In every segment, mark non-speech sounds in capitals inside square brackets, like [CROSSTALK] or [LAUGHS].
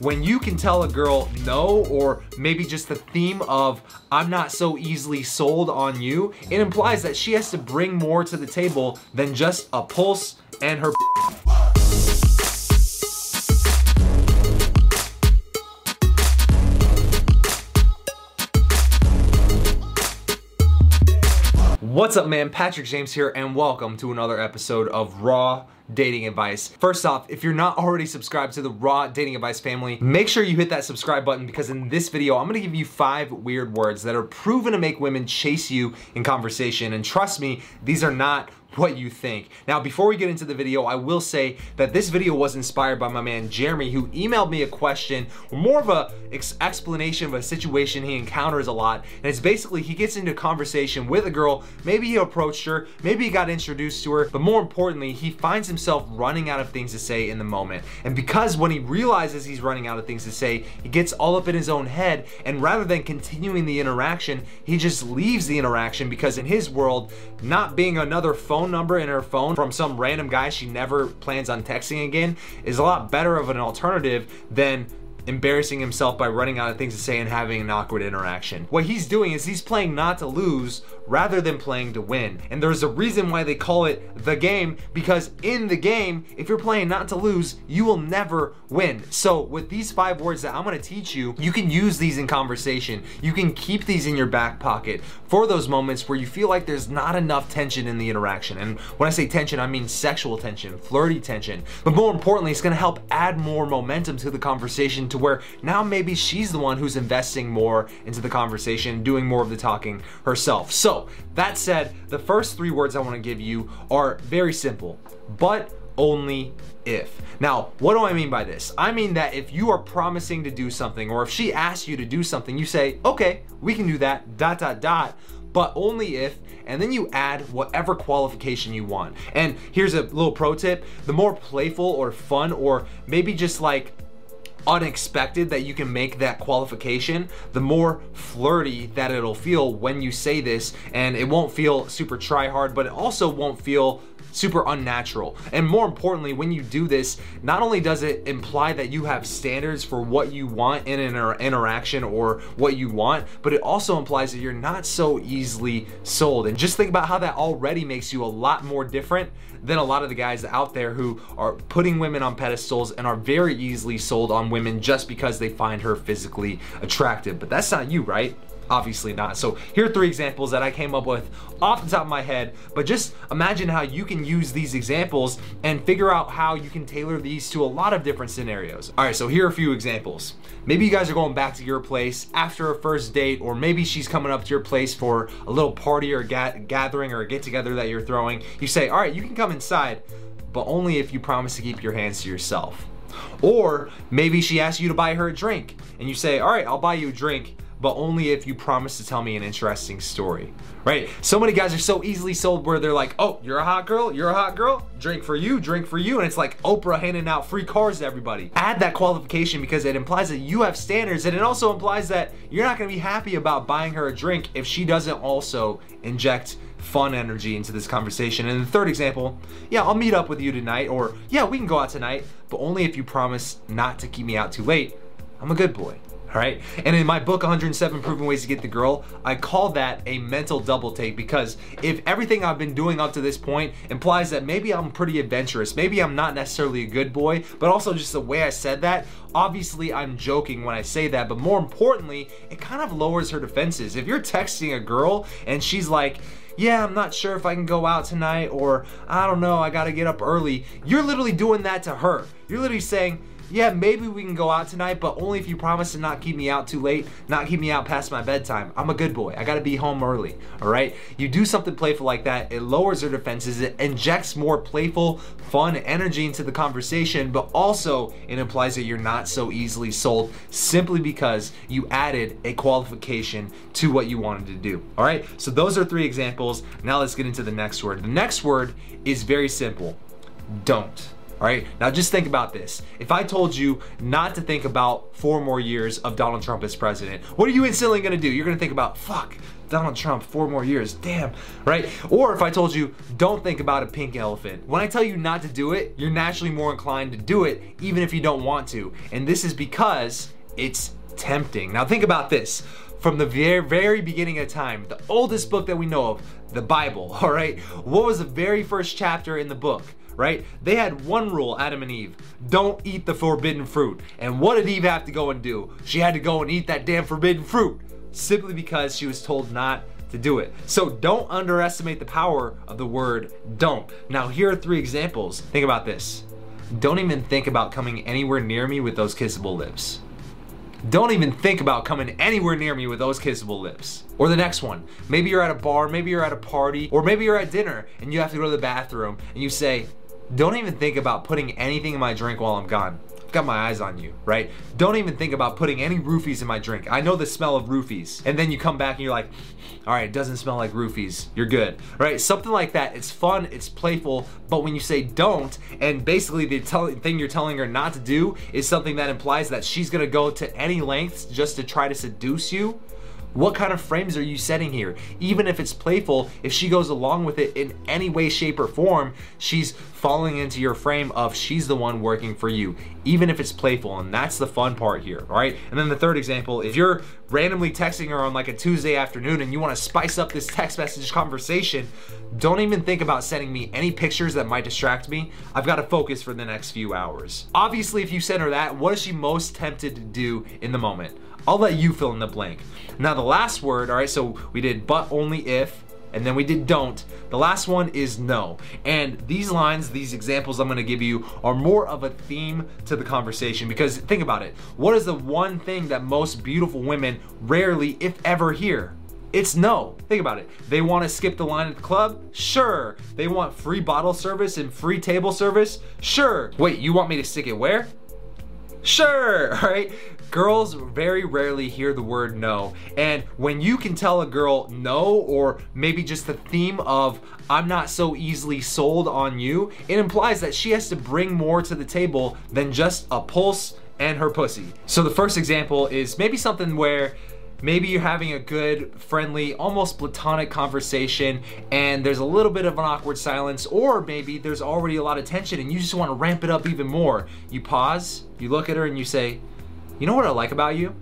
when you can tell a girl no, or maybe just the theme of I'm not so easily sold on you, it implies that she has to bring more to the table than just a pulse and her. [LAUGHS] What's up, man? Patrick James here, and welcome to another episode of Raw Dating Advice. First off, if you're not already subscribed to the Raw Dating Advice family, make sure you hit that subscribe button because in this video, I'm gonna give you five weird words that are proven to make women chase you in conversation. And trust me, these are not what you think. Now, before we get into the video, I will say that this video was inspired by my man Jeremy, who emailed me a question, more of a ex explanation of a situation he encounters a lot. And it's basically he gets into conversation with a girl. Maybe he approached her, maybe he got introduced to her, but more importantly, he finds himself running out of things to say in the moment. And because when he realizes he's running out of things to say, he gets all up in his own head. And rather than continuing the interaction, he just leaves the interaction because in his world, not being another phone phone number in her phone from some random guy she never plans on texting again is a lot better of an alternative than embarrassing himself by running out of things to say and having an awkward interaction. What he's doing is he's playing not to lose rather than playing to win. And there's a reason why they call it the game because in the game, if you're playing not to lose, you will never win. So with these five words that I'm gonna teach you, you can use these in conversation. You can keep these in your back pocket for those moments where you feel like there's not enough tension in the interaction. And when I say tension, I mean sexual tension, flirty tension. But more importantly, it's gonna help add more momentum to the conversation to where now maybe she's the one who's investing more into the conversation, doing more of the talking herself. So, that said, the first three words I want to give you are very simple, but only if. Now, what do I mean by this? I mean that if you are promising to do something, or if she asks you to do something, you say, okay, we can do that, dot, dot, dot, but only if, and then you add whatever qualification you want. And here's a little pro tip the more playful or fun, or maybe just like unexpected that you can make that qualification, the more flirty that it'll feel when you say this. And it won't feel super try hard, but it also won't feel super unnatural. And more importantly, when you do this, not only does it imply that you have standards for what you want in an inter interaction or what you want, but it also implies that you're not so easily sold. And just think about how that already makes you a lot more different than a lot of the guys out there who are putting women on pedestals and are very easily sold on women just because they find her physically attractive. But that's not you, right? Obviously not. So here are three examples that I came up with off the top of my head, but just imagine how you can use these examples and figure out how you can tailor these to a lot of different scenarios. All right, so here are a few examples. Maybe you guys are going back to your place after a first date, or maybe she's coming up to your place for a little party or ga gathering or a get together that you're throwing. You say, all right, you can come inside, but only if you promise to keep your hands to yourself. Or maybe she asks you to buy her a drink, and you say, all right, I'll buy you a drink, but only if you promise to tell me an interesting story, right? So many guys are so easily sold where they're like, oh, you're a hot girl, you're a hot girl, drink for you, drink for you, and it's like Oprah handing out free cars to everybody. Add that qualification because it implies that you have standards and it also implies that you're not gonna be happy about buying her a drink if she doesn't also inject fun energy into this conversation. And the third example, yeah, I'll meet up with you tonight, or yeah, we can go out tonight, but only if you promise not to keep me out too late. I'm a good boy all right? And in my book, 107 Proven Ways to Get the Girl, I call that a mental double take because if everything I've been doing up to this point implies that maybe I'm pretty adventurous, maybe I'm not necessarily a good boy, but also just the way I said that, obviously I'm joking when I say that, but more importantly, it kind of lowers her defenses. If you're texting a girl and she's like, yeah, I'm not sure if I can go out tonight, or I don't know, I gotta get up early. You're literally doing that to her. You're literally saying, yeah, maybe we can go out tonight, but only if you promise to not keep me out too late, not keep me out past my bedtime. I'm a good boy. I gotta be home early, all right? You do something playful like that, it lowers their defenses, it injects more playful, fun energy into the conversation, but also it implies that you're not so easily sold simply because you added a qualification to what you wanted to do, all right? So those are three examples. Now let's get into the next word. The next word is very simple don't All right, now just think about this. If I told you not to think about four more years of Donald Trump as president, what are you instantly gonna do? You're gonna think about, fuck, Donald Trump, four more years, damn, right? Or if I told you, don't think about a pink elephant. When I tell you not to do it, you're naturally more inclined to do it, even if you don't want to. And this is because it's tempting. Now think about this. From the very, very beginning of time, the oldest book that we know of, the Bible, [LAUGHS] all right? What was the very first chapter in the book? Right? They had one rule, Adam and Eve don't eat the forbidden fruit. And what did Eve have to go and do? She had to go and eat that damn forbidden fruit simply because she was told not to do it. So don't underestimate the power of the word don't. Now, here are three examples. Think about this. Don't even think about coming anywhere near me with those kissable lips. Don't even think about coming anywhere near me with those kissable lips. Or the next one, maybe you're at a bar, maybe you're at a party, or maybe you're at dinner and you have to go to the bathroom and you say, don't even think about putting anything in my drink while I'm gone. I've got my eyes on you, right? Don't even think about putting any roofies in my drink. I know the smell of roofies. And then you come back and you're like, all right, it doesn't smell like roofies. You're good, right? Something like that. It's fun, it's playful, but when you say don't, and basically the thing you're telling her not to do is something that implies that she's gonna go to any lengths just to try to seduce you, what kind of frames are you setting here? Even if it's playful, if she goes along with it in any way, shape, or form, she's falling into your frame of she's the one working for you, even if it's playful. And that's the fun part here, all right? And then the third example, if you're randomly texting her on like a Tuesday afternoon and you wanna spice up this text message conversation, don't even think about sending me any pictures that might distract me. I've got to focus for the next few hours. Obviously, if you send her that, what is she most tempted to do in the moment? I'll let you fill in the blank. Now the last word, all right, so we did but only if, and then we did don't. The last one is no. And these lines, these examples I'm gonna give you are more of a theme to the conversation because think about it. What is the one thing that most beautiful women rarely, if ever, hear? It's no. Think about it. They want to skip the line at the club? Sure. They want free bottle service and free table service? Sure. Wait, you want me to stick it where? Sure, [LAUGHS] right? Girls very rarely hear the word no. And when you can tell a girl no, or maybe just the theme of, I'm not so easily sold on you, it implies that she has to bring more to the table than just a pulse and her pussy. So the first example is maybe something where maybe you're having a good, friendly, almost platonic conversation and there's a little bit of an awkward silence, or maybe there's already a lot of tension and you just want to ramp it up even more. You pause, you look at her, and you say, You know what I like about you?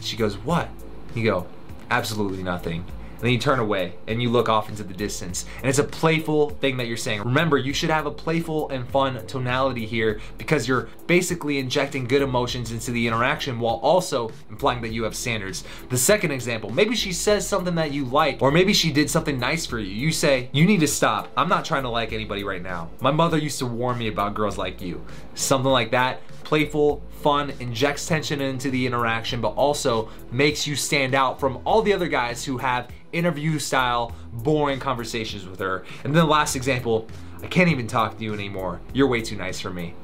She goes, What? You go, Absolutely nothing. And then you turn away and you look off into the distance. And it's a playful thing that you're saying. Remember, you should have a playful and fun tonality here because you're basically injecting good emotions into the interaction while also implying that you have standards. The second example, maybe she says something that you like, or maybe she did something nice for you. You say, You need to stop. I'm not trying to like anybody right now. My mother used to warn me about girls like you. Something like that playful, fun, injects tension into the interaction, but also makes you stand out from all the other guys who have interview style, boring conversations with her. And then the last example, I can't even talk to you anymore. You're way too nice for me.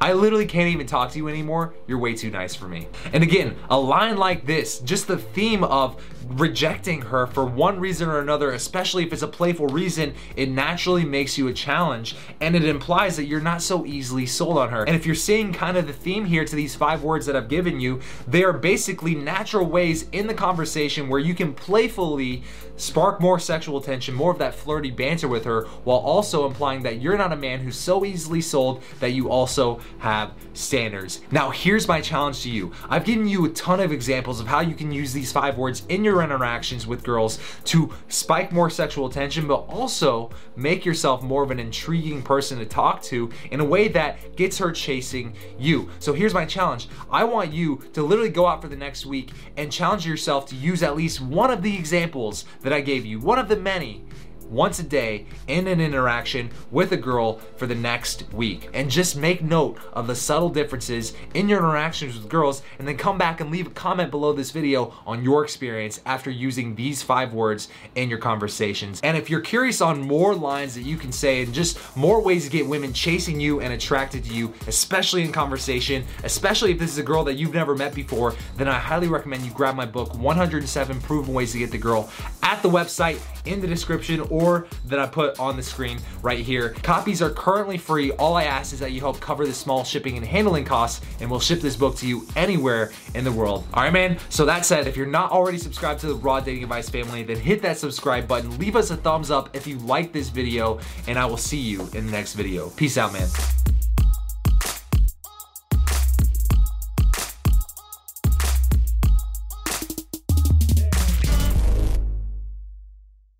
I literally can't even talk to you anymore. You're way too nice for me. And again, a line like this, just the theme of rejecting her for one reason or another, especially if it's a playful reason, it naturally makes you a challenge and it implies that you're not so easily sold on her. And if you're seeing kind of the theme here to these five words that I've given you, they are basically natural ways in the conversation where you can playfully spark more sexual tension, more of that flirty banter with her, while also implying that you're not a man who's so easily sold that you also have standards. Now, here's my challenge to you. I've given you a ton of examples of how you can use these five words in your interactions with girls to spike more sexual attention, but also make yourself more of an intriguing person to talk to in a way that gets her chasing you. So here's my challenge. I want you to literally go out for the next week and challenge yourself to use at least one of the examples that I gave you, one of the many once a day in an interaction with a girl for the next week. And just make note of the subtle differences in your interactions with girls and then come back and leave a comment below this video on your experience after using these five words in your conversations. And if you're curious on more lines that you can say and just more ways to get women chasing you and attracted to you, especially in conversation, especially if this is a girl that you've never met before, then I highly recommend you grab my book, 107 Proven Ways to Get the Girl, at the website in the description or or that I put on the screen right here. Copies are currently free. All I ask is that you help cover the small shipping and handling costs, and we'll ship this book to you anywhere in the world. All right, man. So that said, if you're not already subscribed to the Raw Dating Advice family, then hit that subscribe button. Leave us a thumbs up if you like this video, and I will see you in the next video. Peace out, man.